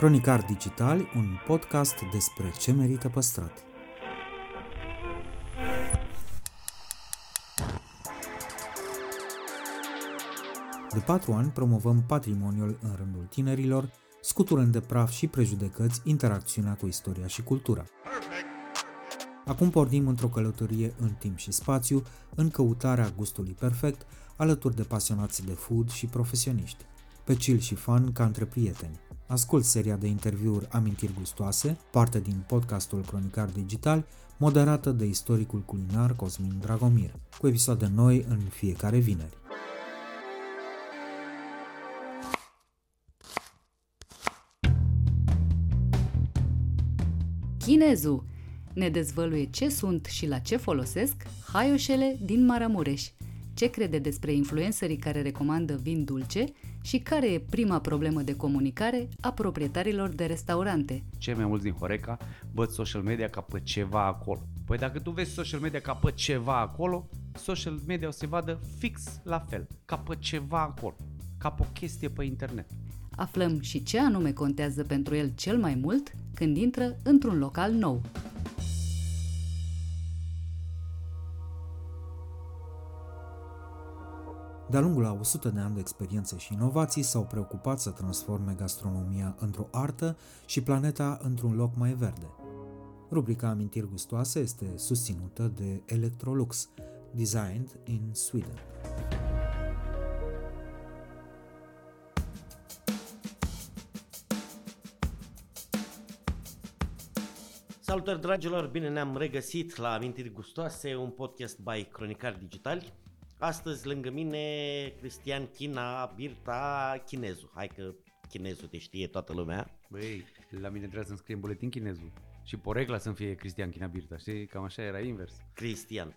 Cronicar Digital, un podcast despre ce merită păstrat. De patru ani promovăm patrimoniul în rândul tinerilor, scuturând de praf și prejudecăți interacțiunea cu istoria și cultura. Acum pornim într-o călătorie în timp și spațiu, în căutarea gustului perfect, alături de pasionați de food și profesioniști. Pe chill și fun ca între prieteni. Ascult seria de interviuri Amintiri Gustoase, parte din podcastul Cronicar Digital, moderată de istoricul culinar Cosmin Dragomir, cu episoade noi în fiecare vineri. Chinezu ne dezvăluie ce sunt și la ce folosesc haioșele din Maramureș, ce crede despre influencerii care recomandă vin dulce și care e prima problemă de comunicare a proprietarilor de restaurante. Cei mai mulți din Horeca văd social media ca pe ceva acolo. Păi dacă tu vezi social media ca pe ceva acolo, social media o să se vadă fix la fel, ca pe ceva acolo, ca pe o chestie pe internet. Aflăm și ce anume contează pentru el cel mai mult când intră într-un local nou. De-a lungul a 100 de ani de experiențe și inovații s-au preocupat să transforme gastronomia într-o artă și planeta într-un loc mai verde. Rubrica Amintiri gustoase este susținută de Electrolux, designed in Sweden. Salutări dragilor, bine ne-am regăsit la Amintiri Gustoase, un podcast by Cronicar Digital. Astăzi lângă mine Cristian China, Birta, Chinezu. Hai că Chinezu te știe toată lumea. Băi, la mine trebuie să-mi scrie în buletin chinezul. Și porecla să-mi fie Cristian China Birta, știi? Cam așa era invers. Cristian.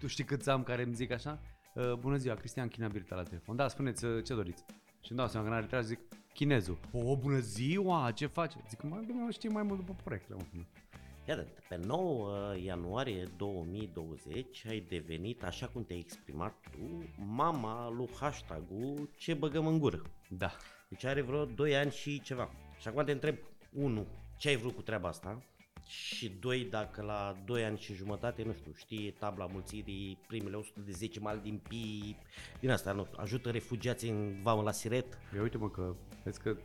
Tu știi câți am care îmi zic așa? Uh, bună ziua, Cristian China Birta la telefon. Da, spuneți uh, ce doriți. Și îmi dau seama că n-are treabă, zic chinezul. O, bună ziua, ce faci? Zic, mă, dumneavoastră știi mai mult după poreclă. Mă. Iată, pe 9 ianuarie 2020 ai devenit, așa cum te-ai exprimat tu, mama lui hashtag-ul ce băgăm în gură. Da. Deci are vreo 2 ani și ceva. Și acum te întreb, 1. Ce ai vrut cu treaba asta? Și doi, dacă la 2 ani și jumătate, nu știu, știi tabla mulțirii, primele 100 de 10 mali din PIB, din asta, nu știu, ajută refugiații în vamă la Siret. Ia uite mă că, vezi că,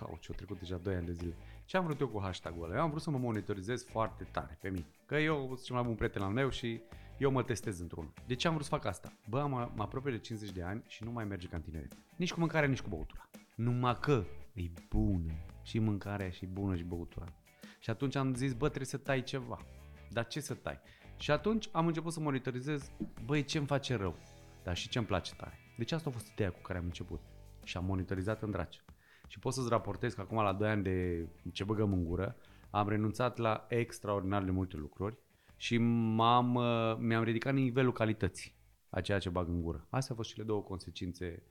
au, ce-au trecut deja 2 ani de zile. Ce am vrut eu cu hashtag-ul ăla? Eu am vrut să mă monitorizez foarte tare pe mine. Că eu sunt cel mai bun prieten al meu și eu mă testez într-unul. De ce am vrut să fac asta? Bă, mă, mă apropie de 50 de ani și nu mai merge ca în tineret. Nici cu mâncarea, nici cu băutura. Numai că e bună. Și mâncarea și bună și băutura. Și atunci am zis, bă, trebuie să tai ceva. Dar ce să tai? Și atunci am început să monitorizez, băi, ce-mi face rău, dar și ce-mi place tare. Deci asta a fost ideea cu care am început. Și am monitorizat în draci. Și pot să-ți raportez că acum la 2 ani de ce băgăm în gură, am renunțat la extraordinar de multe lucruri și m-am, uh, mi-am ridicat nivelul calității a ceea ce bag în gură. Astea au fost cele două consecințe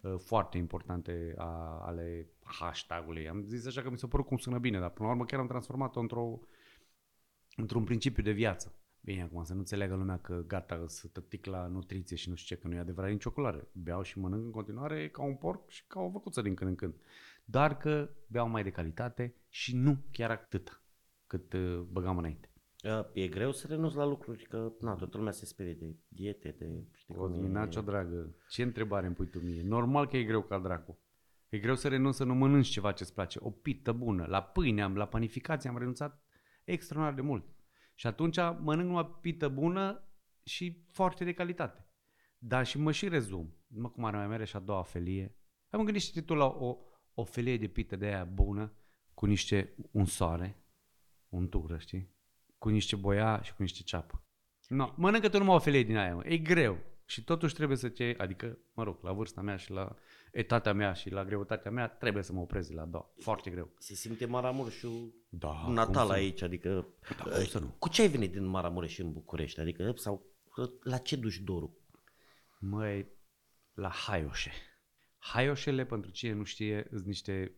uh, foarte importante a, ale hashtag-ului. Am zis așa că mi s-a părut cum sună bine, dar până la urmă chiar am transformat-o într-o, într-un principiu de viață. Bine, acum să nu înțeleagă lumea că gata, să tătic la nutriție și nu știu ce, că nu e adevărat nicio culoare. Beau și mănânc în continuare ca un porc și ca o văcuță din când în când. Dar că beau mai de calitate și nu chiar atât cât uh, băgam înainte. E greu să renunți la lucruri, că na, toată lumea se sperie de diete, de... Știi cum e. Cosminacio, dragă, ce întrebare îmi pui tu mie? Normal că e greu ca dracu. E greu să renunți să nu mănânci ceva ce-ți place. O pită bună. La pâine, am, la panificație am renunțat extraordinar de mult. Și atunci mănânc numai pită bună și foarte de calitate. Dar și mă și rezum. Mă cum are mai mere și a doua felie. Am gândit și tu la o, o felie de pită de aia bună, cu niște un soare, un tură, știi? Cu niște boia și cu niște ceapă. No, mănâncă tu numai o felie din aia, mă. E greu. Și totuși trebuie să te, adică, mă rog, la vârsta mea și la etatea mea și la greutatea mea, trebuie să mă oprez de la două. Foarte greu. Se simte Maramureșul Da, natal cum să nu? aici, adică... Da, cum să nu? Cu ce ai venit din Maramureș în București? Adică, sau la ce duci dorul? Măi, la haioșe. Haioșele, pentru cine nu știe, sunt niște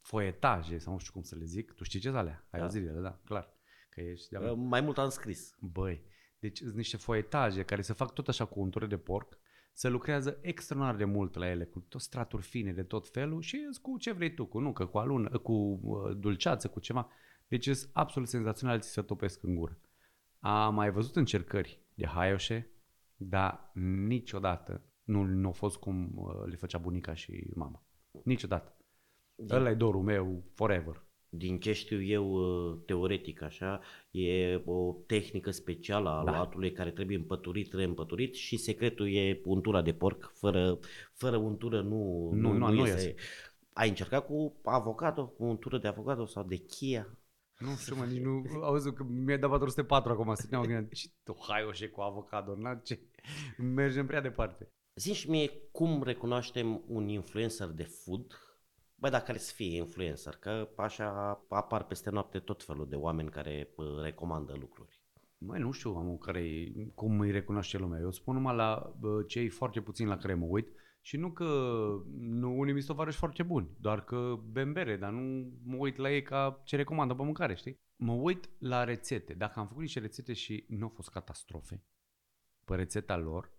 foietaje, sau nu știu cum să le zic. Tu știi ce sunt alea? Ai Da. auzit de ele, da, clar. Că ești de Uh, Mai mult am scris. Băi, deci sunt niște foietaje care se fac tot așa cu untură de porc, se lucrează extraordinar de mult la ele, cu tot straturi fine de tot felul și cu ce vrei tu, cu nucă, cu alună, cu uh, dulceață, cu ceva. Deci sunt absolut senzațional, ți se topesc în gură. Am mai văzut încercări de haioșe, dar niciodată nu, nu a fost cum uh, le făcea bunica și mama. Niciodată. Din- Ăla e dorul meu forever. Din ce știu eu uh, teoretic așa, e o tehnică specială a Da. aluatului care trebuie împăturit, reîmpăturit și secretul e untura de porc. Fără, fără untură nu, Nu, nu, nu iese. iese. Ai încercat cu avocado, cu untură de avocado sau de chia? Nu știu, mă, nici nu... Auzi că mi-ai dat 404 acum, să ne gândeam, ce tu haioșe cu avocado, na, ce... Mergem prea departe. Zici și mie cum recunoaștem un influencer de food, bă, dacă are să fie influencer, că așa apar peste noapte tot felul de oameni care uh, recomandă lucruri. Mai nu știu am care cum îi recunoaște lumea. Eu spun numai la bă, cei foarte puțini la care mă uit și nu că nu, unii mi se tovarăși foarte buni, doar că bem bere, dar nu mă uit la ei ca ce recomandă pe mâncare, știi? Mă uit la rețete. Dacă am făcut niște rețete și nu au fost catastrofe pe rețeta lor,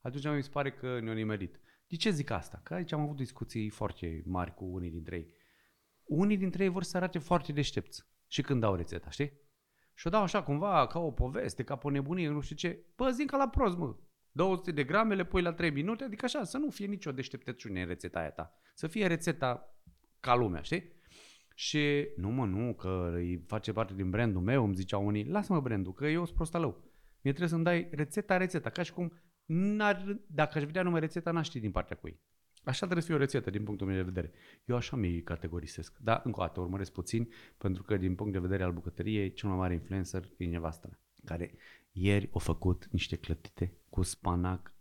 atunci mi se pare că ne-au nimerit. De ce zic asta? Că aici am avut discuții foarte mari cu unii dintre ei. Unii dintre ei vor să arate foarte deștepți și când dau rețeta, știi? Și o dau așa cumva ca o poveste, ca pe o nebunie, nu știu ce. Bă, zic ca la prost, mă. 200 de grame, le pui la 3 minute, adică așa, să nu fie nicio deșteptăciune în rețeta aia ta. Să fie rețeta ca lumea, știi? Și nu mă, nu, că îi face parte din brandul meu, îmi ziceau unii, lasă-mă brandul, că eu sunt prostalău. Mie trebuie să-mi dai rețeta, rețeta, ca și cum n-ar, dacă aș vedea numai rețeta, n-aș ști din partea cui. Așa trebuie să fie o rețetă din punctul meu de vedere. Eu așa mi categorisesc. Dar, încă o dată, urmăresc puțin, pentru că din punct de vedere al bucătăriei, cel mai mare influencer e nevastă mea, care ieri a făcut niște clătite cu spanac,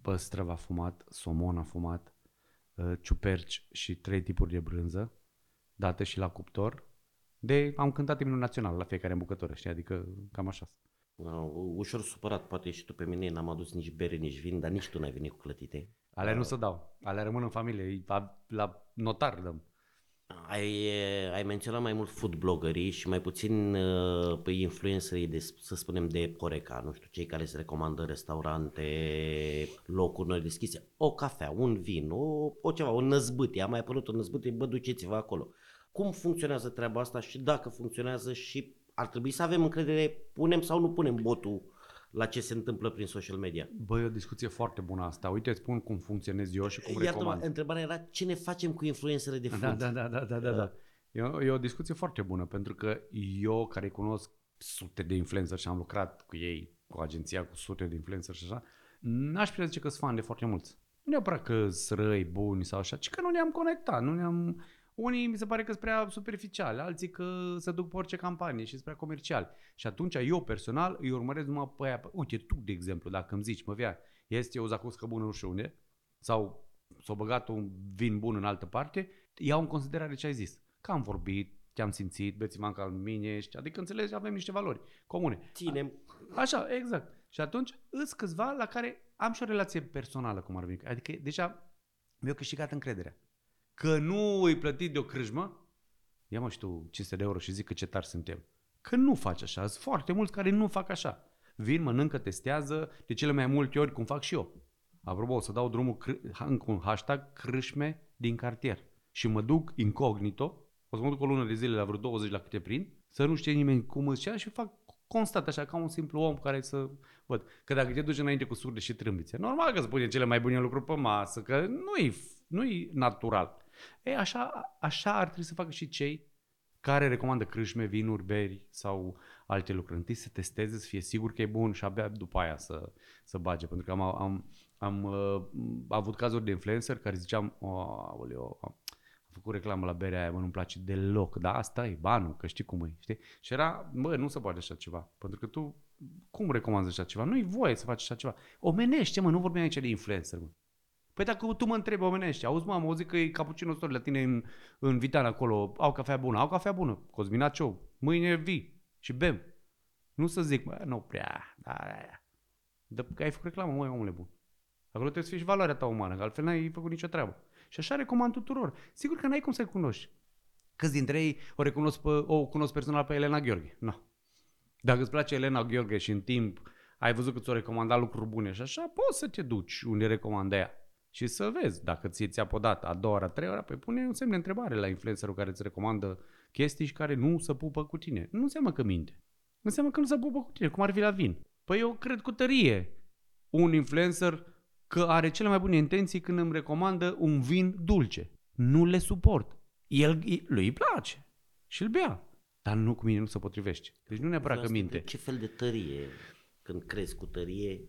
păstrăv afumat, somon afumat, uh, ciuperci și trei tipuri de brânză, date și la cuptor. De, am cântat imnul național la fiecare bucătoră, știi? Adică cam așa. Uh, ușor supărat, poate și tu pe mine, n-am adus nici bere, nici vin, dar nici tu n-ai venit cu clătite. Alea nu se dau. Alea rămân în familie. Ei, La, la notar dăm. Ai, eh, ai menționat mai mult food bloggerii și mai puțin uh, pe influencerii, de, să spunem, de Horeca, nu știu, cei care se recomandă restaurante, locuri noi deschise, o cafea, un vin, o, o ceva, o năzbâtie, a mai apărut o năzbâtie, bă, duceți-vă acolo. Cum funcționează treaba asta și dacă funcționează și ar trebui să avem încredere, punem sau nu punem botul la ce se întâmplă prin social media? Băi, e o discuție foarte bună asta. Uite, îți spun cum funcționez eu și cum Iartă-mă, recomand. întrebarea era ce ne facem cu influențele de food? Da, da, da, da, da, da, da. E, o, e o discuție foarte bună, pentru că eu, care cunosc sute de influencer și am lucrat cu ei, cu agenția cu sute de influencer și așa, n-aș putea zice că sunt fan de foarte mulți. Nu neapărat că sunt răi, buni sau așa, ci că nu ne-am conectat, nu ne-am... Unii mi se pare că sunt prea superficiali, alții că se duc pe orice campanie și sunt prea comerciali. Și atunci eu personal îi urmăresc numai pe aia. Uite, tu, de exemplu, dacă îmi zici, mă via, este o zacuscă bună nu știu unde, sau s-a băgat un vin bun în altă parte, iau în considerare ce ai zis. Că am vorbit, te-am simțit, beți-mă ca mine, ești, adică înțelegi, avem niște valori comune. Ținem Așa, exact. Și atunci îs câțiva la care am și o relație personală, cum ar veni. Adică deja mi-au câștigat încrederea. Că nu îi plătit de o crâșmă, ia mă și tu 500 de euro și zic că ce tari suntem. Că nu faci așa. Sunt foarte mulți care nu fac așa. Vin, mănâncă, testează, de cele mai multe ori, cum fac și eu. Apropo, o să dau drumul cr- ha- cu un hashtag crâșme din cartier. Și mă duc incognito, o să mă duc o lună de zile la vreo 20 la câte prind, să nu știe nimeni cum îți cea și fac constat așa ca un simplu om care să văd. Că dacă te duci înainte cu surde și trâmbițe, normal că îți pune cele mai bune lucruri pe masă, că nu-i, nu-i natural. E, așa, așa ar trebui să facă și cei care recomandă crâșme, vinuri, beri sau alte lucruri. Întâi să testeze, să fie sigur că e bun și abia după aia să, să bage. Pentru că am, am, am uh, avut cazuri de influencer care ziceam, oh, aoleo, am, am făcut reclamă la berea aia, mă, nu-mi place deloc, dar asta e banul, că știi cum e, știi? Și era, bă, nu se poate așa ceva, pentru că tu, cum recomanzi așa ceva? Nu-i voie să faci așa ceva. Omenește, mă, nu vorbim aici de influencer, mă. Păi dacă tu mă întrebi omenește, auzi mă, am auzit că e cappuccino store la tine în, în Vitan acolo, au cafea bună, au cafea bună, Cosminaceu, mâine vii și bem. Nu să zic, mă, nu prea, da, da, da. Dar că ai făcut reclamă, măi, omule bun. Acolo trebuie să fie și valoarea ta umană, că altfel n-ai făcut nicio treabă. Și așa recomand tuturor. Sigur că n-ai cum să-i cunoști. Câți dintre ei o recunosc pe, o cunosc personal pe Elena Gheorghe? Nu. Dacă îți place Elena Gheorghe și în timp ai văzut că ți-o recomanda lucruri bune și așa, poți să te duci unde recomandă ea și să vezi dacă ți ți-a podat a doua ori, a treia ori, păi pune un semn de întrebare la influencerul care îți recomandă chestii și care nu se pupă cu tine. Nu înseamnă că minte. Înseamnă că nu se pupă cu tine, cum ar fi la vin. Păi eu cred cu tărie un influencer că are cele mai bune intenții când îmi recomandă un vin dulce. Nu le suport. El, lui îi place și îl bea. Dar nu cu mine nu se potrivește. Deci nu neapărat că minte. Ce fel de tărie când crezi cu tărie?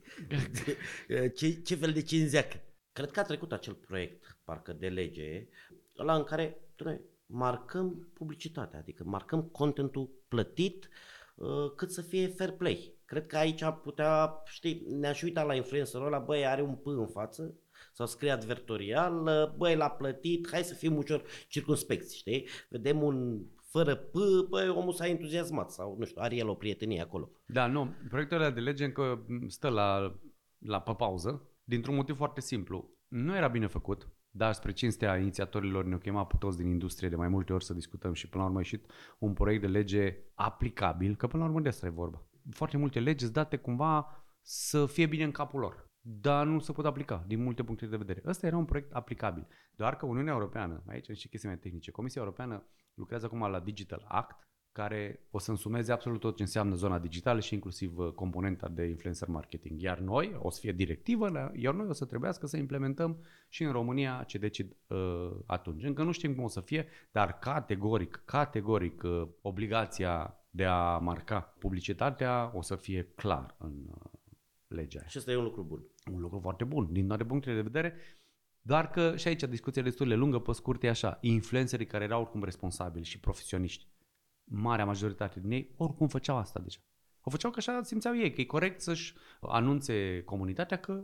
ce, ce fel de cinzeacă? Cred că a trecut acel proiect, parcă de lege, la în care noi marcăm publicitatea, adică marcăm contentul plătit uh, cât să fie fair play. Cred că aici am putea, știi, ne-aș uita la influencerul ăla, băi, are un P în față, sau scrie advertorial, uh, băi, l-a plătit, hai să fim ușor circunspecți, știi? Vedem un fără P, băi, omul s-a entuziasmat sau, nu știu, are el o prietenie acolo. Da, nu, proiectul ăla de lege încă stă la, la pe pauză, dintr-un motiv foarte simplu. Nu era bine făcut, dar spre cinstea inițiatorilor ne-au chemat pe toți din industrie de mai multe ori să discutăm și până la urmă a ieșit un proiect de lege aplicabil, că până la urmă de asta e vorba. Foarte multe legi date cumva să fie bine în capul lor, dar nu se pot aplica din multe puncte de vedere. Ăsta era un proiect aplicabil. Doar că Uniunea Europeană, aici și chestii mai tehnice, Comisia Europeană lucrează acum la Digital Act, care o să însumeze absolut tot ce înseamnă zona digitală și inclusiv uh, componenta de influencer marketing. Iar noi, o să fie directivă, iar noi o să trebuiască să implementăm și în România ce decid uh, atunci. Încă nu știm cum o să fie, dar categoric, categoric, uh, obligația de a marca publicitatea o să fie clar în uh, legea Și asta e un lucru bun. Un lucru foarte bun, din toate punctele de vedere. Doar că și aici discuția destul de lungă, pe scurt, e așa. Influencerii care erau oricum responsabili și profesioniști marea majoritate din ei oricum făceau asta deja. O făceau că așa simțeau ei, că e corect să-și anunțe comunitatea că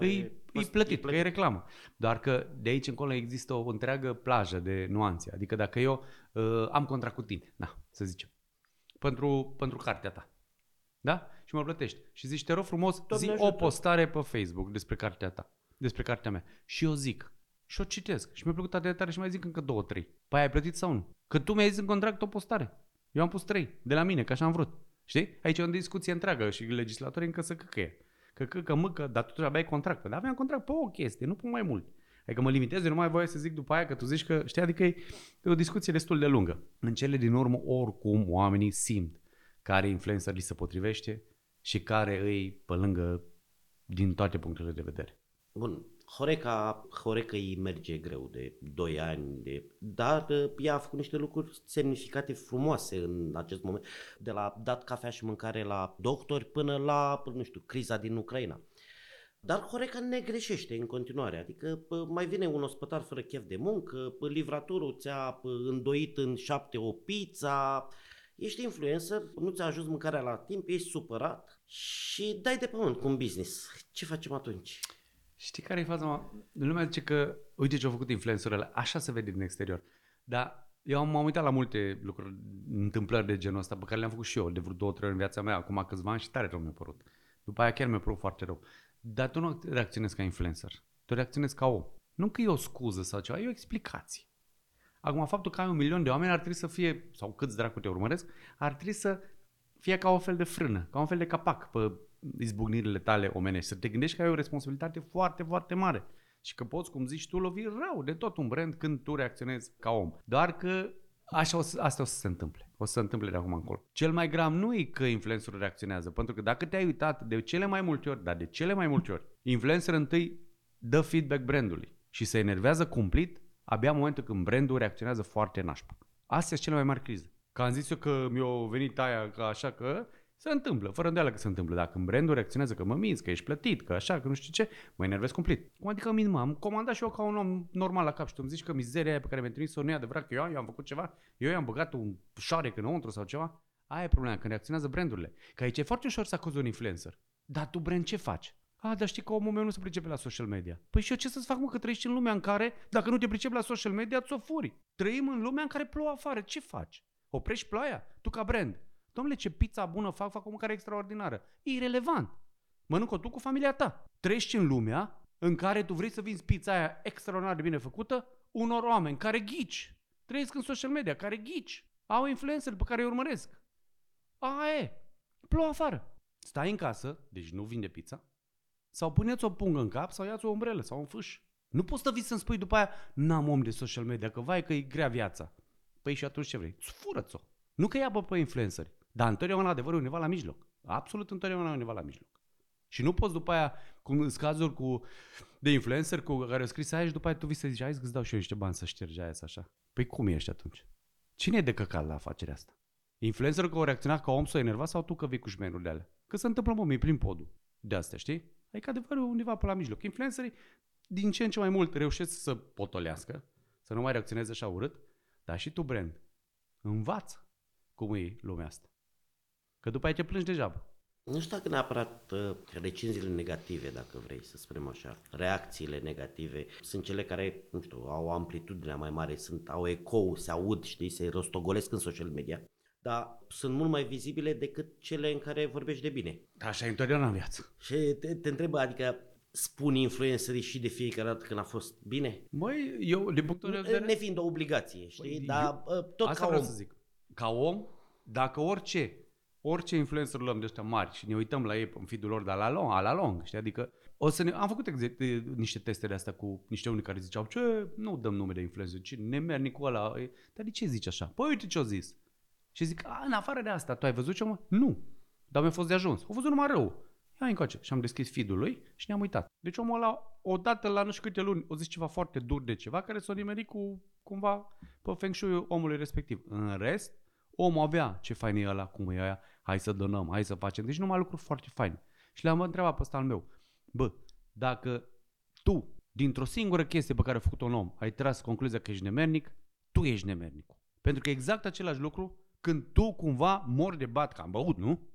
e, e, e, plătit, că e reclamă. Doar că de aici încolo există o întreagă plajă de nuanțe. Adică dacă eu uh, am contract cu tine, da, să zicem, pentru, pentru cartea ta, da? Și mă plătești. Și zici, te rog frumos, Tot zi o postare pe Facebook despre cartea ta, despre cartea mea. Și eu zic, și o citesc. Și mi-a plăcut atât de tare și mai zic încă două, trei. Păi ai plătit sau nu? Că tu mi-ai zis în contract o postare. Eu am pus trei, de la mine, că așa am vrut. Știi? Aici e o discuție întreagă și legislatorii încă să căcăie. Că căcă, măcă, dar tu abia ai contract. Păi, dar aveam contract pe o chestie, nu pe mai mult. Adică mă limitez, eu nu mai voie să zic după aia că tu zici că, știi, adică e, e o discuție destul de lungă. În cele din urmă, oricum, oamenii simt care influencer li se potrivește și care îi pe lângă din toate punctele de vedere. Bun, Horeca, Horeca îi merge greu de 2 ani, de, dar uh, ea a făcut niște lucruri semnificate frumoase în acest moment, de la dat cafea și mâncare la doctori până la, nu știu, criza din Ucraina. Dar Horeca ne greșește în continuare, adică mai vine un ospătar fără chef de muncă, livratorul ți-a îndoit în șapte o pizza, ești influencer, nu ți-a ajuns mâncarea la timp, ești supărat și dai de pământ cu un business. Ce facem atunci? Știi care e faza? Lumea zice că, uite ce au făcut influencerele, așa se vede din exterior. Dar eu m-am uitat la multe lucruri, întâmplări de genul ăsta pe care le-am făcut și eu de vreo două, trei ori în viața mea, acum câțiva ani și tare rău mi-a părut. După aia chiar mi-a părut foarte rău. Dar tu nu reacționezi ca influencer, tu reacționezi ca om. Nu că e o scuză sau ceva, e o explicație. Acum, faptul că ai un milion de oameni ar trebui să fie, sau câți dracu te urmăresc, ar trebui să fie ca o fel de frână, ca un fel de capac pe izbucnirile tale omenești. Să te gândești că ai o responsabilitate foarte, foarte mare. Și că poți, cum zici tu, lovi rău de tot un brand când tu reacționezi ca om. Doar că Așa o să, asta o să se întâmple. O să se întâmple de acum încolo. Cel mai grav nu e că influencerul reacționează, pentru că dacă te-ai uitat de cele mai multe ori, dar de cele mai multe ori, influencer întâi dă feedback brandului și se enervează cumplit abia în momentul când brandul reacționează foarte nașpa. Astea sunt cele mai mari crize. Că am zis eu că mi-a venit aia ca așa că se întâmplă, fără îndoială că se întâmplă. Dacă în brandul reacționează că mă minți, că ești plătit, că așa, că nu știu ce, mă enervez complet. Cum adică min, mă, am comandat și eu ca un om normal la cap și tu îmi zici că mizeria aia pe care mi-ai trimis-o nu e adevărat că eu, eu am făcut ceva, eu i-am băgat un șoarec înăuntru sau ceva. Aia e problema, când reacționează brandurile. Că aici e foarte ușor să acuzi un influencer. Dar tu, brand, ce faci? A, dar știi că omul meu nu se pricepe la social media. Păi și eu ce să-ți fac, mă, că trăiești în lumea în care, dacă nu te pricepi la social media, ți-o furi. Trăim în lumea în care plouă afară. Ce faci? Oprești ploaia? Tu ca brand. Domnule, ce pizza bună fac, fac o mâncare extraordinară. E irrelevant. Mănâncă tu cu familia ta. Trăiești în lumea în care tu vrei să vinzi pizza aia extraordinar de bine făcută unor oameni care ghici. Trăiesc în social media, care ghici. Au influencer pe care îi urmăresc. Aia e. Plouă afară. stai în casă, deci nu vinde pizza, sau puneți o pungă în cap sau ia-ți o umbrelă sau un fâș. Nu poți să vii să-mi spui după aia, n-am om de social media, că vai că e grea viața. Păi și atunci ce vrei? Fură-ți-o. Nu că ia pe, pe influenceri, dar întotdeauna adevărul undeva la mijloc. Absolut întotdeauna undeva la mijloc. Și nu poți după aia, cum sunt cazuri cu, de influencer cu care au scris aia și după aia tu vii să zici, hai să-ți dau și eu niște bani să ștergi aia așa. Păi cum ești atunci? Cine e de căcat la afacerea asta? Influencerul că o reacționat ca om s-o enervat sau tu că vii cu șmenurile alea? Că se întâmplă mă, prin podul de astea, știi? Adică adevărul undeva pe la mijloc. Influencerii din ce în ce mai mult reușesc să potolească, să nu mai reacționeze așa urât, dar și tu, brand, învață cum e lumea asta. Că după aia te plângi degeaba. Nu știu dacă neapărat uh, recenziile negative, dacă vrei să spunem așa, reacțiile negative, sunt cele care, nu știu, au o amplitudine mai mare, sunt, au ecou, se aud, știi, se rostogolesc în social media, dar sunt mult mai vizibile decât cele în care vorbești de bine. Așa e întotdeauna în viață. Și te, te întreb, adică spun influencerii și de fiecare dată când a fost bine? Băi, eu, din punctul de vedere... Ne fiind o obligație, știi? Băi, Dar eu, tot Asta ca vreau om. să zic. Ca om, dacă orice, orice influencer luăm de ăștia mari și ne uităm la ei în feed-ul lor, dar la long, la long, știi? Adică o să ne, am făcut exe- niște teste de astea cu niște unii care ziceau, ce, nu dăm nume de influencer, ce nemernicul ăla, e, dar de ce zici așa? Păi uite ce-o zis. Și zic, a, în afară de asta, tu ai văzut ce mă? Nu. Dar mi-a fost de ajuns. A văzut numai rău. Ia încoace. Și am deschis feed-ul lui și ne-am uitat. Deci omul ăla, odată la nu știu câte luni, o zis ceva foarte dur de ceva care s-a nimerit cu cumva pe feng shui omului respectiv. În rest, omul avea ce fain e ăla, cum e aia, hai să donăm, hai să facem. Deci numai lucruri foarte faine. Și le-am întrebat pe ăsta al meu. Bă, dacă tu, dintr-o singură chestie pe care a făcut un om, ai tras concluzia că ești nemernic, tu ești nemernicul. Pentru că e exact același lucru când tu cumva mori de bat, că am băut, nu?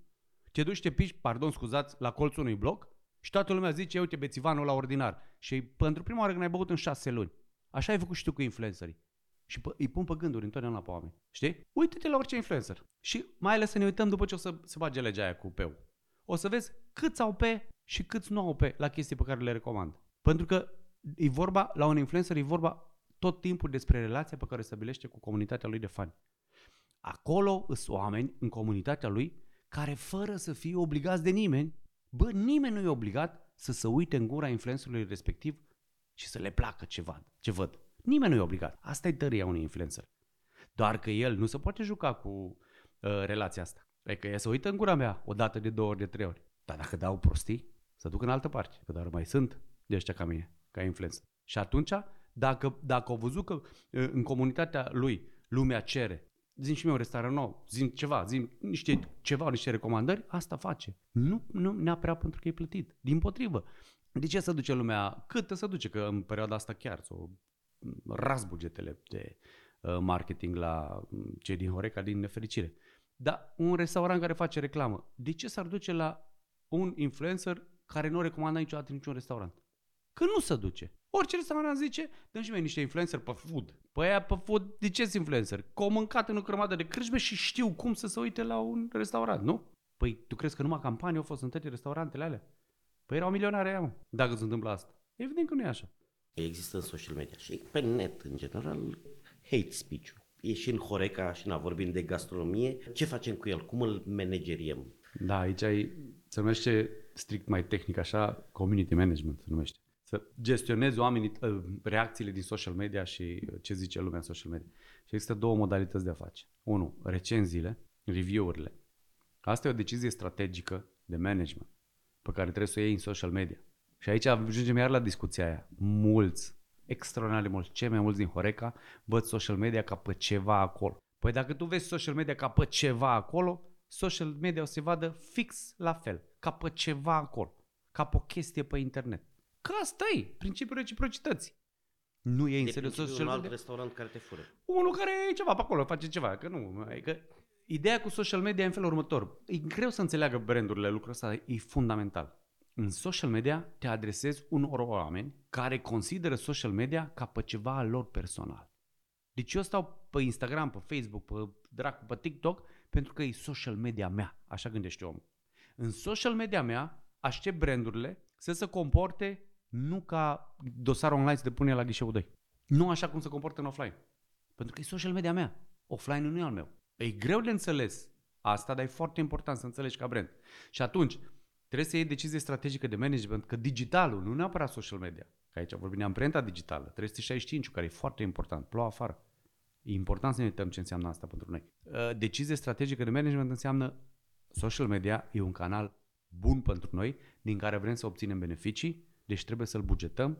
Te duci, te piși, pardon, scuzați, la colțul unui bloc și toată lumea zice, uite, bețivanul la ordinar. Și pentru prima oară când ai băut în șase luni. Așa ai făcut și tu cu influencerii. Și p- îi pun pe gânduri întotdeauna pe oameni. Știi? Uite-te la orice influencer. Și mai ales să ne uităm după ce o să se bage legea aia cu peu. O să vezi câți au pe și câți nu au pe la chestii pe care le recomand. Pentru că e vorba, la un influencer e vorba tot timpul despre relația pe care o stabilește cu comunitatea lui de fani. Acolo sunt oameni în comunitatea lui care fără să fie obligați de nimeni, bă, nimeni nu e obligat să se uite în gura influencerului respectiv și să le placă ce văd. Ce văd. Nimeni nu e obligat. Asta e tăria unui influencer. Doar că el nu se poate juca cu uh, relația asta. Adică ea se uită în gura mea o dată, de două ori, de trei ori. Dar dacă dau prostii, să duc în altă parte. Că dar mai sunt de ăștia ca mine, ca influencer. Și atunci, dacă, dacă au văzut că uh, în comunitatea lui lumea cere zim și mie un restaurant nou, zim ceva, zim niște, ceva, niște recomandări, asta face. Nu, nu neapărat pentru că e plătit. Din potrivă. De ce să duce lumea? Cât să duce? Că în perioada asta chiar s-o ras bugetele de uh, marketing la mm, cei din Horeca din nefericire. Dar un restaurant care face reclamă, de ce s-ar duce la un influencer care nu recomandă niciodată niciun restaurant? Că nu se duce. Orice restaurant zice, dăm și mie niște influencer pe food. Păi aia pe food, de ce sunt influencer? Că au mâncat în o grămadă de crâșme și știu cum să se uite la un restaurant, nu? Păi tu crezi că numai campanii au fost în toate restaurantele alea? Păi erau milionare aia, mă, dacă se întâmplă asta. Evident că nu e așa. Există în social media și pe net, în general, hate speech-ul. E și în Horeca și în a vorbim de gastronomie. Ce facem cu el? Cum îl manageriem? Da, aici ai, se numește strict mai tehnic așa, community management se numește. Să gestionezi oamenii, uh, reacțiile din social media și uh, ce zice lumea în social media. Și există două modalități de a face. Unu, recenziile, review-urile. Asta e o decizie strategică de management pe care trebuie să o iei în social media. Și aici ajungem iar la discuția aia. Mulți, extraordinar de mulți, cei mai mulți din Horeca văd social media ca pe ceva acolo. Păi dacă tu vezi social media ca pe ceva acolo, social media o să se vadă fix la fel, ca pe ceva acolo, ca pe o chestie pe internet. Că asta e, principiul reciprocității. Nu e în De serios principiu, social un alt media. restaurant care te fură. Unul care e ceva pe acolo, face ceva, că nu, adică ideea cu social media e în felul următor. E greu să înțeleagă brandurile lucrul ăsta, e fundamental. În social media te adresezi unor oameni care consideră social media ca pe ceva al lor personal. Deci eu stau pe Instagram, pe Facebook, pe dracu, pe TikTok, pentru că e social media mea, așa gândește omul. În social media mea aștept brandurile să se comporte nu ca dosar online să depune la ghișeul 2. Nu așa cum se comportă în offline. Pentru că e social media mea. Offline nu e al meu. E greu de înțeles asta, dar e foarte important să înțelegi ca brand. Și atunci, trebuie să iei decizie strategică de management, că digitalul, nu neapărat social media, că aici vorbim de amprenta digitală, 365 care e foarte important, plouă afară. E important să ne uităm ce înseamnă asta pentru noi. Uh, decizie strategică de management înseamnă social media e un canal bun pentru noi, din care vrem să obținem beneficii, deci trebuie să-l bugetăm,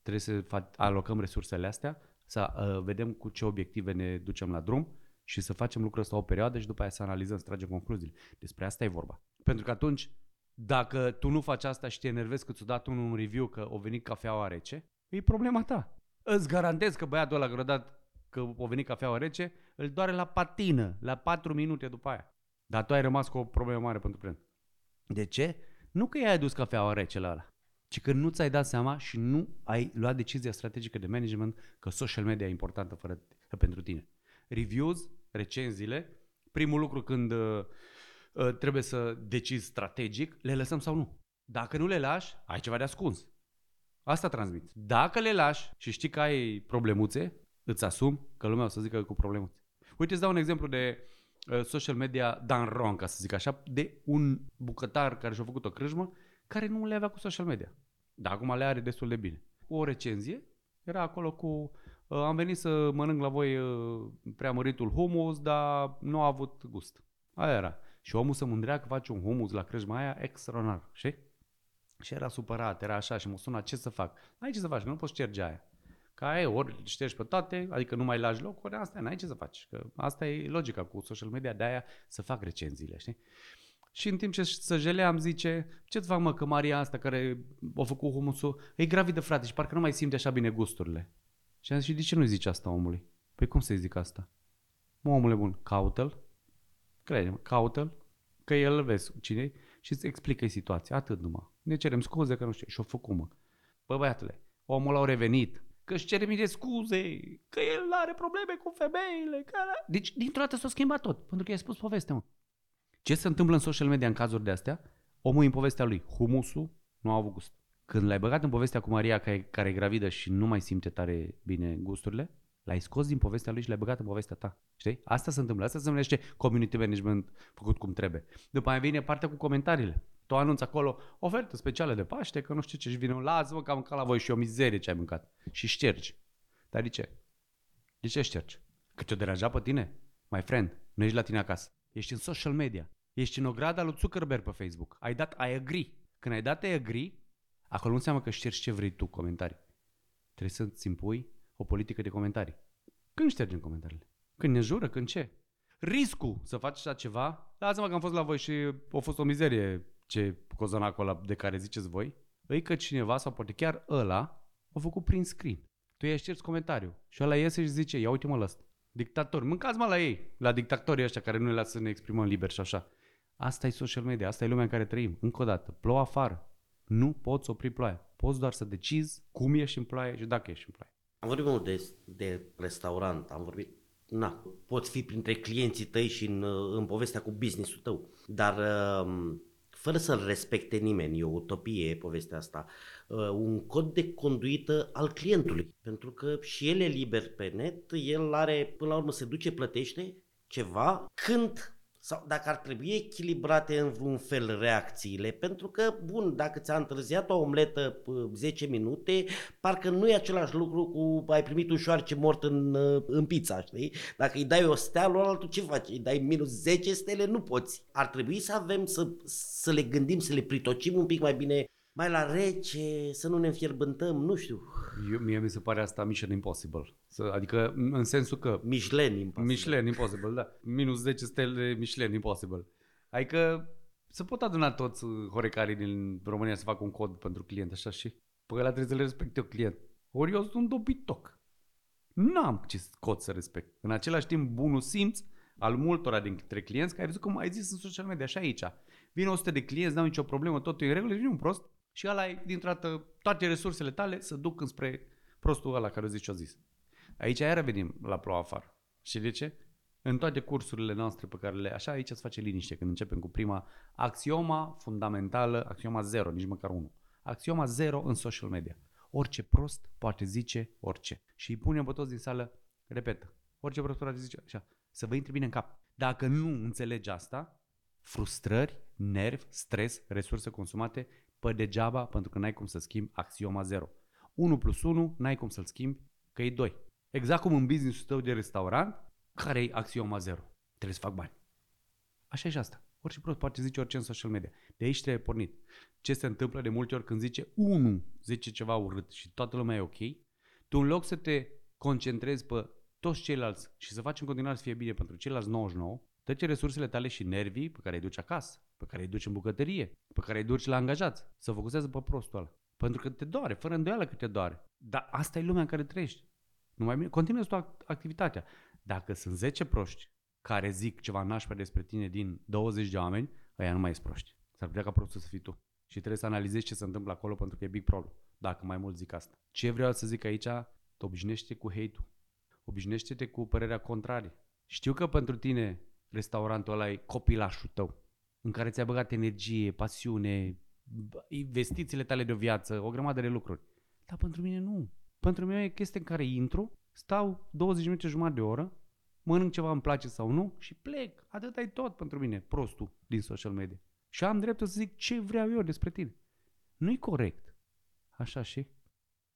trebuie să alocăm resursele astea, să uh, vedem cu ce obiective ne ducem la drum și să facem lucrul ăsta o perioadă și după aia să analizăm, să tragem concluziile. Despre asta e vorba. Pentru că atunci, dacă tu nu faci asta și te enervezi că ți-o dat unul un review că o venit cafeaua rece, e problema ta. Îți garantez că băiatul ăla care dat că o venit cafeaua rece, îl doare la patină, la 4 minute după aia. Dar tu ai rămas cu o problemă mare pentru prieten. De ce? Nu că i-ai adus cafeaua rece la ăla, ci că nu ți-ai dat seama și nu ai luat decizia strategică de management că social media e importantă fără, pentru tine. Reviews, recenziile, primul lucru când uh, uh, trebuie să decizi strategic, le lăsăm sau nu. Dacă nu le lași, ai ceva de ascuns. Asta transmiți. Dacă le lași și știi că ai problemuțe, îți asum că lumea o să zică cu problemuțe. Uite, îți dau un exemplu de uh, social media dan wrong, ca să zic așa, de un bucătar care și-a făcut o crâșmă care nu le avea cu social media. Dar acum le are destul de bine. O recenzie era acolo cu uh, am venit să mănânc la voi uh, preamăritul humus, dar nu a avut gust. Aia era. Și omul se mândrea că face un humus la crâșma aia extraordinar, știi? Și era supărat, era așa și mă suna ce să fac. Ai ce să faci, că nu poți șterge aia. Ca e, ori ștergi pe toate, adică nu mai lași loc, ori asta n-ai ce să faci. Că asta e logica cu social media, de aia să fac recenziile, știi? Și în timp ce să jeleam zice, ce-ți fac mă că Maria asta care a făcut humusul, e gravidă frate și parcă nu mai simte așa bine gusturile. Și am zis, și de ce nu zici asta omului? Păi cum să-i zic asta? Mă, omule bun, caută-l, crede caută-l, că el îl vezi cine și îți explică situația, atât numai. Ne cerem scuze că nu știu, și-o făcut mă. Bă, băiatule, omul a revenit, că își cere mii de scuze, că el are probleme cu femeile. Că... Deci, dintr-o dată s-a schimbat tot, pentru că i-a spus povestea, mă. Ce se întâmplă în social media în cazuri de astea? Omul în povestea lui, humusul nu a avut gust. Când l-ai băgat în povestea cu Maria care, care e gravidă și nu mai simte tare bine gusturile, l-ai scos din povestea lui și l-ai băgat în povestea ta. Știi? Asta se întâmplă. Asta se numește community management făcut cum trebuie. După aia vine partea cu comentariile. Tu anunți acolo ofertă specială de Paște, că nu știu ce, și vine un lasă-mă că am mâncat la voi și o mizerie ce ai mâncat. Și ștergi. Dar de ce? De ce ștergi? Că te-o deranja pe tine? My friend, nu ești la tine acasă. Ești în social media. Ești în ograda lui Zuckerberg pe Facebook. Ai dat I agree. Când ai dat I agree, acolo nu înseamnă că ștergi ce vrei tu comentarii. Trebuie să-ți impui o politică de comentarii. Când ștergem comentariile? Când ne jură? Când ce? Riscul să faci așa ceva, lasă-mă că am fost la voi și a fost o mizerie ce cozonacul ăla de care ziceți voi, îi că cineva sau poate chiar ăla a făcut prin screen. Tu i-ai șters comentariu și ăla iese și zice, ia uite-mă la asta. Dictatori, mâncați mă la ei, la dictatorii ăștia care nu ne lasă să ne exprimăm liber și așa. Asta e social media, asta e lumea în care trăim. Încă o dată, plouă afară. Nu poți opri ploaia. Poți doar să decizi cum ieși în ploaie și dacă ieși în ploaie. Am vorbit mult de, de restaurant, am vorbit na, poți fi printre clienții tăi și în, în povestea cu business-ul tău, dar uh, fără să-l respecte nimeni, e o utopie povestea asta, uh, un cod de conduită al clientului. Pentru că și el e liber pe net, el are, până la urmă se duce, plătește ceva când sau dacă ar trebui echilibrate în vreun fel reacțiile, pentru că, bun, dacă ți-a întârziat o omletă 10 minute, parcă nu e același lucru cu ai primit un șoarce mort în, în pizza, știi? Dacă îi dai o stea, lui altul ce faci? Îi dai minus 10 stele? Nu poți. Ar trebui să avem, să, să le gândim, să le pritocim un pic mai bine mai la rece, să nu ne înfierbântăm, nu știu. Eu, mie mi se pare asta Mission Impossible. Să, adică în sensul că... Michelin Impossible. Michelin Impossible, da. Minus 10 stele Michelin Impossible. Adică să pot aduna toți horecarii din România să facă un cod pentru client așa și pe ăla trebuie să le respecte eu client. Ori eu sunt un dobitoc. N-am ce cod să respect. În același timp, bunul simț al multora dintre clienți, care ai văzut cum ai zis în social media, așa aici. Vin 100 de clienți, n-au nicio problemă, totul e în regulă, vine un prost și ăla ai, dintr-o dată, toate resursele tale să duc înspre prostul ăla care o zice ce-o zis. Aici iar revenim la ploua afară. Și de ce? În toate cursurile noastre pe care le... Așa aici îți face liniște când începem cu prima axioma fundamentală, axioma 0, nici măcar 1. Axioma 0 în social media. Orice prost poate zice orice. Și îi punem pe toți din sală, repetă. Orice prost poate zice așa. să vă intre bine în cap. Dacă nu înțelegi asta, frustrări, nervi, stres, resurse consumate, pe degeaba pentru că n-ai cum să schimbi axioma 0. 1 plus 1 n-ai cum să-l schimbi că e 2. Exact cum în business-ul tău de restaurant, care e axioma 0? Trebuie să fac bani. Așa e și asta. Orice prost poate zice orice în social media. De aici trebuie pornit. Ce se întâmplă de multe ori când zice unul zice ceva urât și toată lumea e ok, tu în loc să te concentrezi pe toți ceilalți și să faci în continuare să fie bine pentru ceilalți 99, trece resursele tale și nervii pe care îi duci acasă, pe care îi duci în bucătărie, pe care îi duci la angajați, să focusează pe prostul ăla. Pentru că te doare, fără îndoială că te doare. Dar asta e lumea în care trăiești. Nu mai bine, continuezi tu activitatea. Dacă sunt 10 proști care zic ceva nașpa despre tine din 20 de oameni, ăia nu mai ești proști. S-ar putea ca prostul să fii tu. Și trebuie să analizezi ce se întâmplă acolo pentru că e big problem. Dacă mai mult zic asta. Ce vreau să zic aici, te obișnuiește cu hate-ul. Obișnuiește-te cu părerea contrarie. Știu că pentru tine restaurantul ăla e copilașul tău, în care ți-a băgat energie, pasiune, investițiile tale de o viață, o grămadă de lucruri. Dar pentru mine nu. Pentru mine e chestie în care intru, stau 20 minute, jumătate de oră, mănânc ceva îmi place sau nu și plec. Atât e tot pentru mine, prostul din social media. Și am dreptul să zic ce vreau eu despre tine. Nu-i corect. Așa și?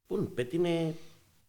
Bun, pe tine,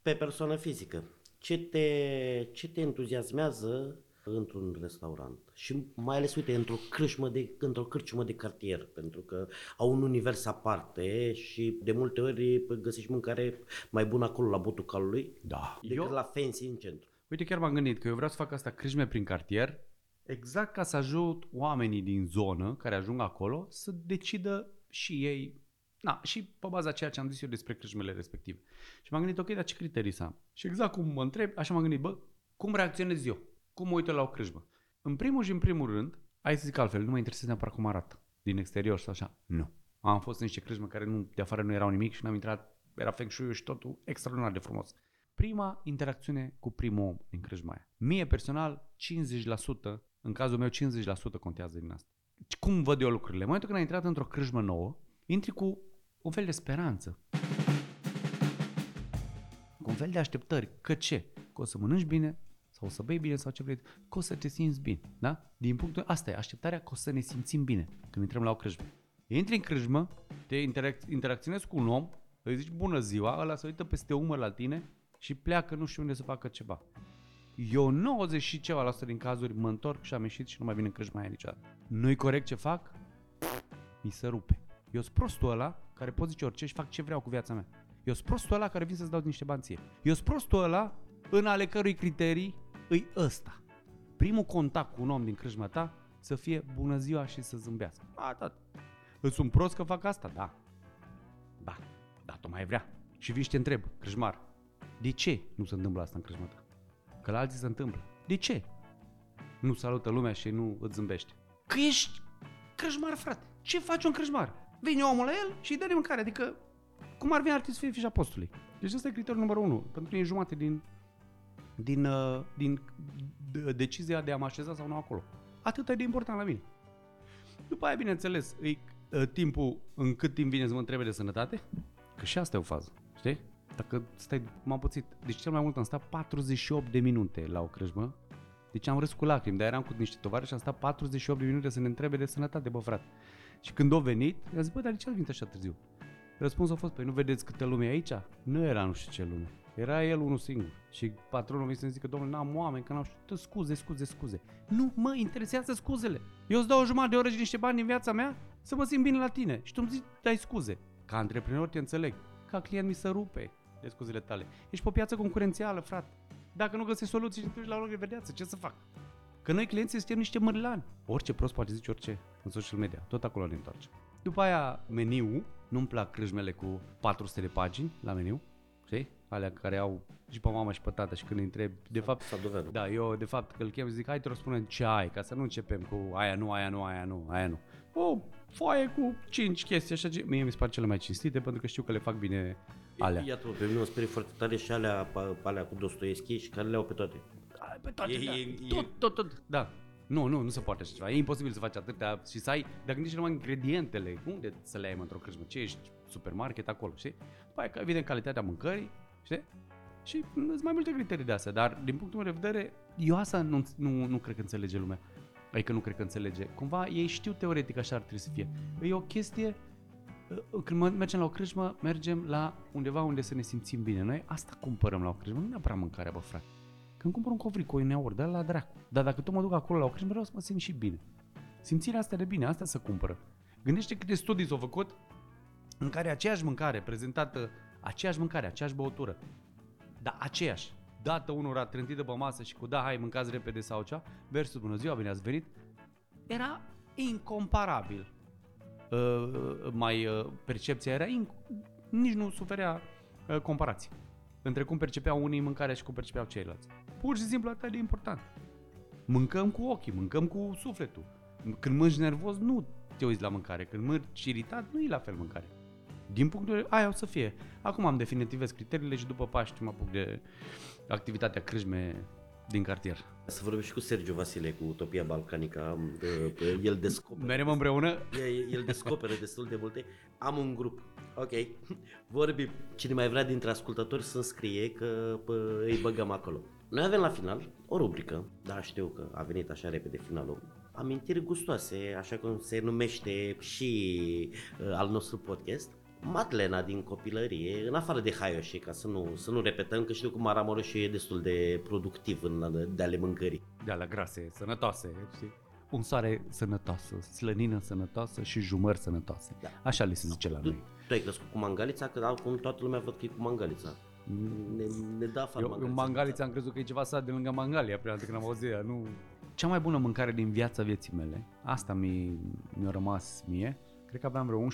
pe persoană fizică, ce te, ce te entuziasmează într-un restaurant și mai ales, uite, într-o crâșmă de, într-o cârciumă de cartier, pentru că au un univers aparte și de multe ori găsești mâncare mai bună acolo la botul calului da. decât eu... la fancy în centru. Uite, chiar m-am gândit că eu vreau să fac asta crâșme prin cartier, exact ca să ajut oamenii din zonă care ajung acolo să decidă și ei Na, și pe baza ceea ce am zis eu despre crâșmele respective. Și m-am gândit, ok, dar ce criterii să am? Și exact cum mă întreb, așa m-am gândit, bă, cum reacționez eu? Cum mă uit la o crâșmă? În primul și în primul rând, hai să zic altfel, nu mă interesează neapărat cum arată. Din exterior sau așa. Nu. Am fost în niște crâșme care nu, de afară nu erau nimic și n-am intrat, era feng shui și totul extraordinar de frumos. Prima interacțiune cu primul om din crâșma aia. Mie personal, 50%, în cazul meu 50% contează din asta. Cum văd eu lucrurile? În momentul când ai intrat într-o crâșmă nouă, intri cu un fel de speranță. Cu un fel de așteptări. Că ce? Că o să mănânci bine, sau o să bei bine sau ce vrei, că o să te simți bine. Da? Din punctul asta e așteptarea că o să ne simțim bine când intrăm la o crâșmă. Intri în crâșmă, te interac- interacționezi cu un om, îi zici bună ziua, ăla se uită peste umăr la tine și pleacă nu știu unde să facă ceva. Eu 90 și ceva la din cazuri mă întorc și am ieșit și nu mai vin în crâșma aia niciodată. Nu-i corect ce fac? Mi se rupe. Eu sunt prostul ăla care pot zice orice și fac ce vreau cu viața mea. Eu sunt prostul ăla care vin să-ți dau niște bani ție. Eu sunt prostul ăla în ale cărui criterii îi ăsta. Primul contact cu un om din crâșma ta să fie bună ziua și să zâmbească. Atât. Îți sunt prost că fac asta? Da. Da. Da, tu mai vrea. Și vii și te întreb, crâșmar, de ce nu se întâmplă asta în crâșma ta? Că la alții se întâmplă. De ce? Nu salută lumea și nu îți zâmbește. Că ești crâșmar, frate. Ce faci un crâșmar? Vine omul la el și îi dă de mâncare. Adică, cum ar veni ar să fie fișa postului. Deci ăsta e criteriul numărul unu. Pentru că e jumate din, din, uh, din decizia de a mă așeza sau nu acolo. Atât e de important la mine. După aia, bineînțeles, e uh, timpul în cât timp vine să mă întrebe de sănătate, că și asta e o fază, știi? Dacă stai, m-am puțit, deci cel mai mult am stat 48 de minute la o crâșmă, deci am râs cu lacrimi, dar eram cu niște tovarăși și am stat 48 de minute să ne întrebe de sănătate, bă frate. Și când au venit, i-am zis, bă, dar de ce a venit așa târziu? Răspunsul a fost, păi nu vedeți câte lume e aici? Nu era nu știu ce lume. Era el unul singur. Și patronul mi să zică, domnule, n-am oameni, că n-am știu, scuze, scuze, scuze. Nu mă interesează scuzele. Eu îți dau o jumătate de oră și niște bani din viața mea să mă simt bine la tine. Și tu îmi zici, dai scuze. Ca antreprenor te înțeleg. Ca client mi se rupe de scuzele tale. Ești pe o piață concurențială, frate. Dacă nu găsești soluții și te duci la loc de vedeață, ce să fac? Că noi clienții suntem niște mărlani. Orice prost poate zice orice în social media. Tot acolo ne întoarce. După aia, meniu. Nu-mi plac crâșmele cu 400 de pagini la meniu. Știi? Alea care au și pe mama și pe tata și când îi întreb, de fapt, Sadoveanu. da, eu de fapt că îl chem zic, hai te răspundem ce ai, ca să nu începem cu aia nu, aia nu, aia nu, aia nu. O foaie cu 5 chestii așa, mie mi se par cele mai cinstite pentru că știu că le fac bine alea. Iată, pe mine mă sperie foarte tare și alea, alea cu Dostoevski și care le au pe toate. Pe toate, E- da. e- e- tot, tot, tot, da. Nu, nu, nu se poate așa ceva. E imposibil să faci atâtea și să ai, dacă nici numai ingredientele, unde să le ai mă, într-o crâșmă? Ce ești supermarket acolo, știi? După aia, evident, calitatea mâncării, știi? Și sunt mai multe criterii de astea, dar din punctul meu de vedere, eu asta nu, nu, nu cred că înțelege lumea. Adică nu cred că înțelege. Cumva ei știu teoretic așa ar trebui să fie. E o chestie, uh, când mergem la o crâșmă, mergem la undeva unde să ne simțim bine. Noi asta cumpărăm la o crâșmă, nu neapărat mâncarea, bă, frate. Când cumpăr un covric cu o uneori, dă la dracu. Dar dacă tu mă duc acolo la o crâșmă, vreau să mă simt și bine. Simțirea asta de bine, asta să cumpără. Gândește câte studii s-au făcut în care aceeași mâncare prezentată, aceeași mâncare, aceeași băutură, dar aceeași, dată unora trântită pe masă și cu da, hai, mâncați repede sau cea, versus bună ziua, bine ați venit, era incomparabil. Uh, mai uh, percepția era, inc- nici nu suferea uh, comparație între cum percepeau unii mâncarea și cum percepeau ceilalți. Pur și simplu atât de important. Mâncăm cu ochii, mâncăm cu sufletul. Când mânci nervos, nu te uiți la mâncare. Când mânci iritat, nu e la fel mâncare. Din punctul de vedere, aia o să fie. Acum am definitivez criteriile și după Paști mă apuc de activitatea crâșme din cartier. Să vorbim și cu Sergiu Vasile, cu Utopia Balcanica. El descoperă... Merem împreună? El descoperă destul de multe. Am un grup. Ok. Vorbim. Cine mai vrea dintre ascultători să scrie că pă, îi băgăm acolo. Noi avem la final o rubrică, da, știu că a venit așa repede finalul, amintiri gustoase, așa cum se numește și uh, al nostru podcast. Madlena din copilărie, în afară de Haioshi, ca să nu, să nu repetăm, că știu că Maramureșul e destul de productiv în de ale mâncării. De ale grase, sănătoase, știi? Un soare sănătoasă, slănină sănătoasă și jumări sănătoase. Da. Așa le se zice la noi. Tu ai crescut cu mangalița, că acum toată lumea văd că e cu mangalița. Ne, ne da afară Eu mangalița. mangalița am crezut că e ceva sat de lângă Mangalia, prima dată când am auzit nu... Cea mai bună mâncare din viața vieții mele, asta mi, mi-a rămas mie, cred că aveam vreo 11-12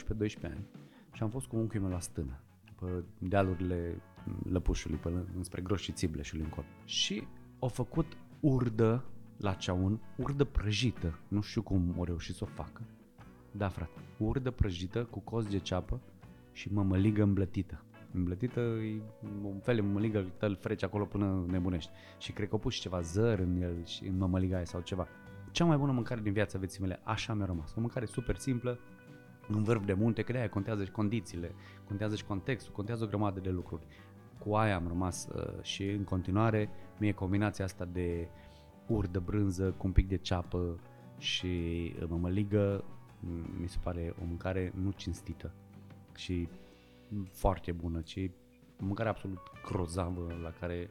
ani și am fost cu unchiul meu la stână, pe dealurile Lăpușului, până înspre Groș și Țibleșului încolo. Și au făcut urdă la ceaun, urdă prăjită, nu știu cum au reușit să o facă. Da, frate, urdă prăjită cu cos de ceapă și mămăligă îmblătită. Îmblătită e un fel de mămăligă, îl freci acolo până nebunești. Și cred că au pus și ceva zăr în el și în mămăliga aia sau ceva. Cea mai bună mâncare din viața vieții mele, așa mi-a rămas. O mâncare super simplă, în vârf de munte, că de aia contează și condițiile, contează și contextul, contează o grămadă de lucruri. Cu aia am rămas uh, și în continuare mie combinația asta de ur de brânză cu un pic de ceapă și uh, mămăligă mi se pare o mâncare nu cinstită și foarte bună, ci o mâncare absolut grozavă la care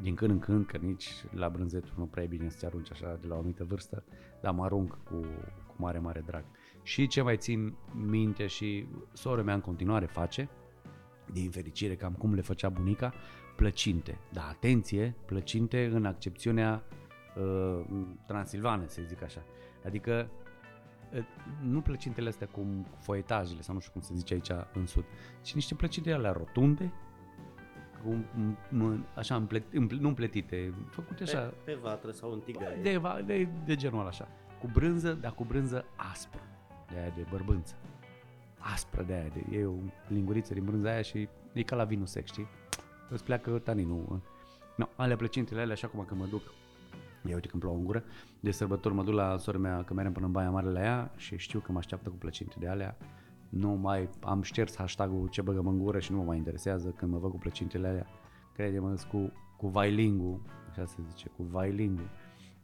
din când în când, că nici la brânzetul nu prea e bine să te arunci așa de la o anumită vârstă, dar mă arunc cu, cu mare, mare drag. Și ce mai țin minte și sora mea în continuare face, din fericire cam cum le făcea bunica, plăcinte. Dar atenție, plăcinte în accepțiunea uh, transilvane, să zic așa. Adică uh, nu plăcintele astea cu foietajele sau nu știu cum se zice aici în sud, ci niște plăcinte alea rotunde, cu, așa împlet, împl, nu împletite, făcute așa. Pe, pe vatră sau în tigaie. De, de, de genul ăla așa. Cu brânză, dar cu brânză aspră, de aia de bărbânță. Aspră de aia, de, e o linguriță din brânza aia și e ca la vinul sec, știi? Îți pleacă taninul. No, alea plăcintele alea, așa cum când mă duc Ia uite când plouă în gură. De sărbători mă duc la sora mea, că merem până în Baia Mare la ea și știu că mă așteaptă cu plăcinte de alea. Nu mai am șters hashtag-ul ce băgăm în gură și nu mă mai interesează când mă văd cu plăcintele alea. Crede-mă, cu, cu vailingu, așa se zice, cu vailingu,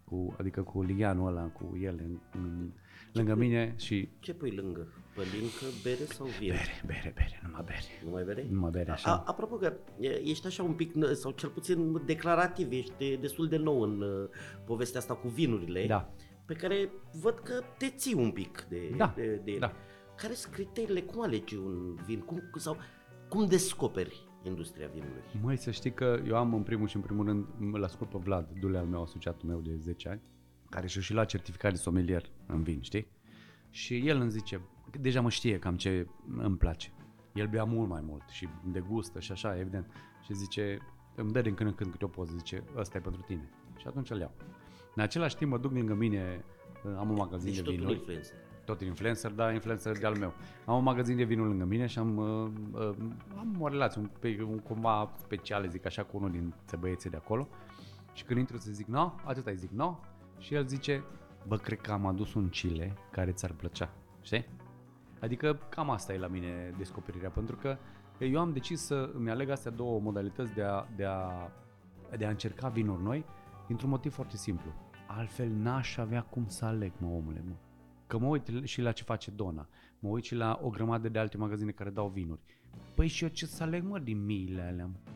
cu, adică cu ligianul ăla, cu el în, în, lângă pui, mine și... Ce pui lângă? Pălincă, bere sau vin? Bere, bere, bere, numai bere. Numai bere? Numai bere, așa. A, apropo că ești așa un pic, sau cel puțin declarativ, ești destul de nou în uh, povestea asta cu vinurile. Da. Pe care văd că te ții un pic de, da, de, de Da. Care sunt criteriile? Cum alegi un vin? Cum, sau cum descoperi industria vinului? Măi, să știi că eu am în primul și în primul rând, la scurt pe Vlad, dule al meu, asociatul meu de 10 ani, care și-a și la certificat de sommelier în vin, știi? Și el îmi zice, deja mă știe cam ce îmi place. El bea mult mai mult și degustă și așa, evident. Și zice, îmi dă din când în când câte o poză, zice, ăsta e pentru tine. Și atunci îl iau. În același timp mă duc lângă mine, am un magazin deci de vinuri. influencer. Tot influencer, da, influencer de al meu. Am un magazin de vinuri lângă mine și am, uh, uh, am o relație un, pe, un, cumva specială, zic așa, cu unul din băieții de acolo. Și când intru să zic no, atâta îi zic no, și el zice, bă, cred că am adus un chile care ți-ar plăcea, știi? Adică cam asta e la mine descoperirea, pentru că Eu am decis să îmi aleg astea două modalități de a, de a, de a încerca vinuri noi dintr-un motiv foarte simplu. Altfel n-aș avea cum să aleg, mă, omule, mă. Că mă uit și la ce face Dona, mă uit și la o grămadă de alte magazine care dau vinuri. Păi și eu ce să aleg, mă, din miile alea, mă?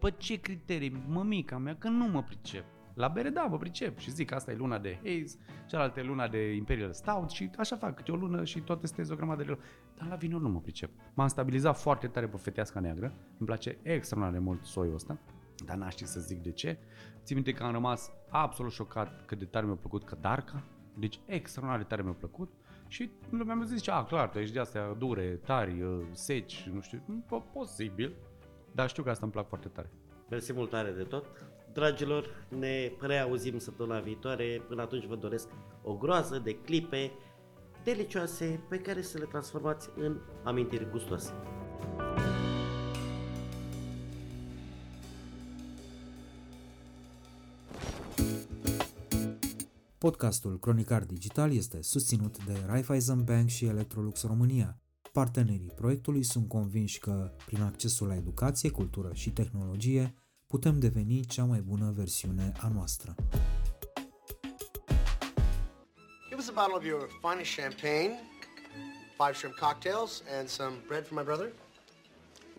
Pe ce criterii, mămica mea, că nu mă pricep. La bere, da, mă pricep și zic, asta e luna de Haze, cealaltă e luna de Imperial Stout și așa fac, câte o lună și tot testez o grămadă de lucruri. Dar la vinuri nu mă pricep. M-am stabilizat foarte tare pe feteasca neagră, îmi place extraordinar de mult soiul ăsta, dar n-aș ști să zic de ce. Țin minte că am rămas absolut șocat cât de tare mi-a plăcut Cădarca, deci extraordinar de tare mi-a plăcut. Și lumea mi-a zis, a, clar, tu ești de astea dure, tari, uh, seci, nu știu, posibil, dar știu că asta îmi plac foarte tare. Mersi mult tare de tot. Dragilor, ne reauzim săptămâna viitoare. Până atunci vă doresc o groază de clipe delicioase pe care să le transformați în amintiri gustoase. Podcastul Cronicar Digital este susținut de Raiffeisen Bank și Electrolux România. Partenerii proiectului sunt convinși că, prin accesul la educație, cultură și tehnologie, putem deveni cea mai bună versiune a noastră. Give us a bottle of your finest champagne, five shrimp cocktails, and some bread for my brother.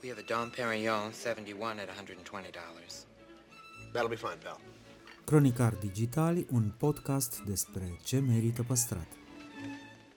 We have a Dom Perignon 71 at $120. That'll be fine, pal. Cronicar Digitali, un podcast despre ce merită păstrat.